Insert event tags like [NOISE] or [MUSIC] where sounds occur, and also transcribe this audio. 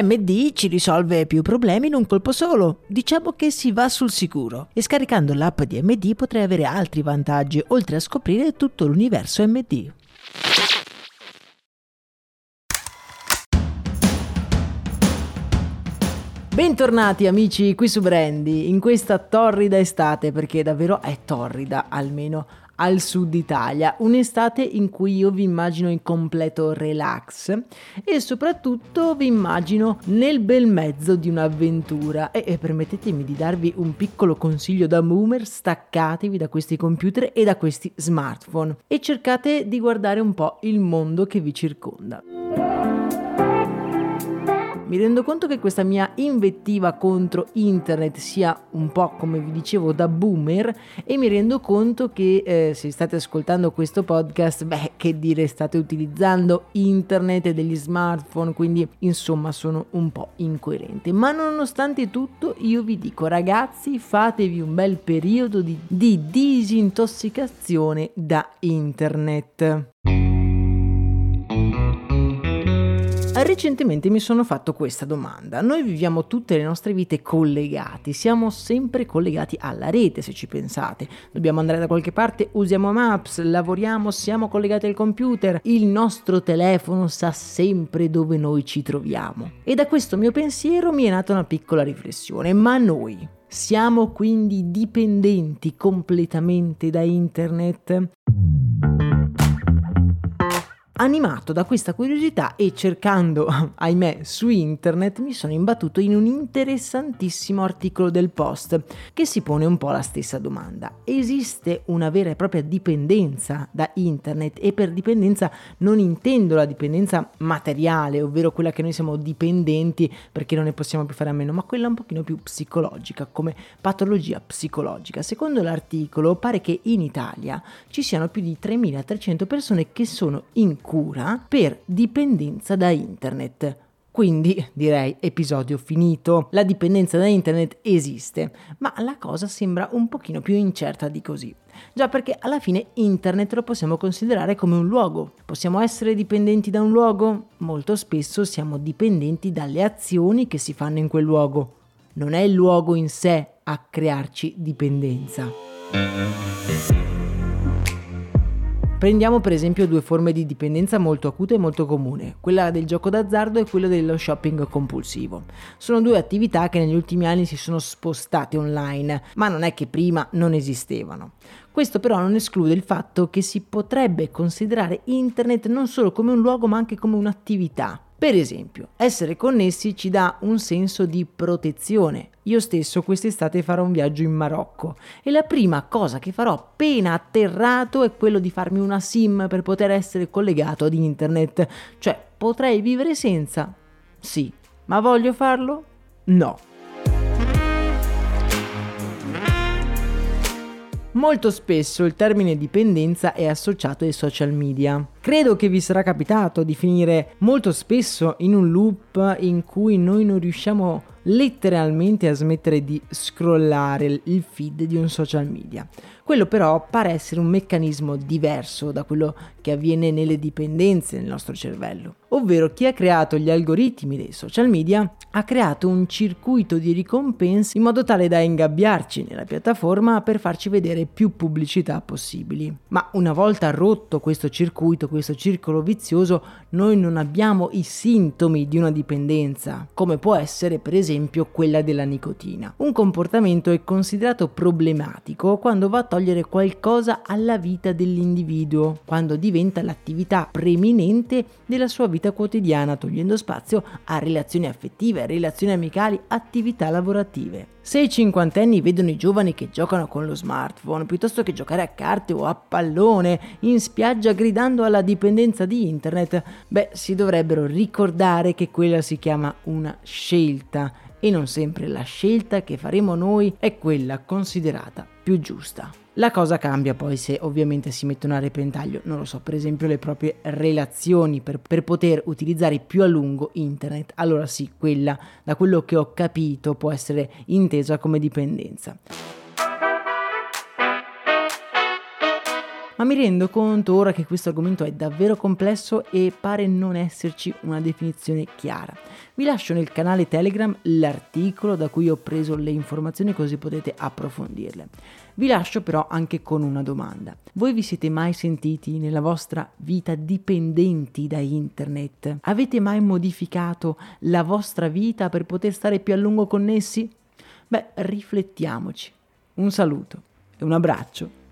MD ci risolve più problemi in un colpo solo. Diciamo che si va sul sicuro. E scaricando l'app di MD potrei avere altri vantaggi, oltre a scoprire tutto l'universo MD. Bentornati amici qui su Brandy in questa torrida estate perché davvero è torrida almeno al sud Italia, un'estate in cui io vi immagino in completo relax e soprattutto vi immagino nel bel mezzo di un'avventura e, e permettetemi di darvi un piccolo consiglio da boomer, staccatevi da questi computer e da questi smartphone e cercate di guardare un po' il mondo che vi circonda. Mi rendo conto che questa mia invettiva contro internet sia un po' come vi dicevo da boomer e mi rendo conto che eh, se state ascoltando questo podcast, beh, che dire, state utilizzando internet e degli smartphone, quindi insomma sono un po' incoerente. Ma nonostante tutto io vi dico ragazzi, fatevi un bel periodo di, di disintossicazione da internet. Recentemente mi sono fatto questa domanda. Noi viviamo tutte le nostre vite collegati, siamo sempre collegati alla rete se ci pensate. Dobbiamo andare da qualche parte, usiamo Maps, lavoriamo, siamo collegati al computer, il nostro telefono sa sempre dove noi ci troviamo. E da questo mio pensiero mi è nata una piccola riflessione, ma noi siamo quindi dipendenti completamente da internet? Animato da questa curiosità e cercando, [LAUGHS] ahimè, su internet, mi sono imbattuto in un interessantissimo articolo del Post che si pone un po' la stessa domanda. Esiste una vera e propria dipendenza da internet e per dipendenza non intendo la dipendenza materiale, ovvero quella che noi siamo dipendenti perché non ne possiamo più fare a meno, ma quella un pochino più psicologica, come patologia psicologica. Secondo l'articolo pare che in Italia ci siano più di 3300 persone che sono in cura per dipendenza da internet. Quindi direi episodio finito. La dipendenza da internet esiste, ma la cosa sembra un pochino più incerta di così. Già perché alla fine internet lo possiamo considerare come un luogo. Possiamo essere dipendenti da un luogo? Molto spesso siamo dipendenti dalle azioni che si fanno in quel luogo. Non è il luogo in sé a crearci dipendenza. Prendiamo per esempio due forme di dipendenza molto acute e molto comune, quella del gioco d'azzardo e quella dello shopping compulsivo. Sono due attività che negli ultimi anni si sono spostate online, ma non è che prima non esistevano. Questo però non esclude il fatto che si potrebbe considerare internet non solo come un luogo ma anche come un'attività. Per esempio, essere connessi ci dà un senso di protezione. Io stesso quest'estate farò un viaggio in Marocco e la prima cosa che farò appena atterrato è quello di farmi una SIM per poter essere collegato ad internet. Cioè, potrei vivere senza? Sì, ma voglio farlo? No. Molto spesso il termine dipendenza è associato ai social media. Credo che vi sarà capitato di finire molto spesso in un loop in cui noi non riusciamo letteralmente a smettere di scrollare il feed di un social media. Quello però pare essere un meccanismo diverso da quello che avviene nelle dipendenze nel nostro cervello, ovvero chi ha creato gli algoritmi dei social media ha creato un circuito di ricompense in modo tale da ingabbiarci nella piattaforma per farci vedere più pubblicità possibili. Ma una volta rotto questo circuito, questo circolo vizioso, noi non abbiamo i sintomi di una dipendenza, come può essere per esempio quella della nicotina. Un comportamento è considerato problematico quando va a togliere qualcosa alla vita dell'individuo, quando diventa l'attività preminente della sua vita quotidiana, togliendo spazio a relazioni affettive, relazioni amicali, attività lavorative. Se i cinquantenni vedono i giovani che giocano con lo smartphone piuttosto che giocare a carte o a pallone in spiaggia gridando alla dipendenza di internet, beh, si dovrebbero ricordare che quella si chiama una scelta e non sempre la scelta che faremo noi è quella considerata più giusta. La cosa cambia poi se ovviamente si mettono a repentaglio, non lo so, per esempio le proprie relazioni per, per, poter utilizzare più a lungo internet. Allora sì, quella, da quello che ho capito, può essere intesa come dipendenza. Ma mi rendo conto ora che questo argomento è davvero complesso e pare non esserci una definizione chiara. Vi lascio nel canale Telegram l'articolo da cui ho preso le informazioni così potete approfondirle. Vi lascio però anche con una domanda. Voi vi siete mai sentiti nella vostra vita dipendenti da internet? Avete mai modificato la vostra vita per poter stare più a lungo connessi? Beh, riflettiamoci. Un saluto e un abbraccio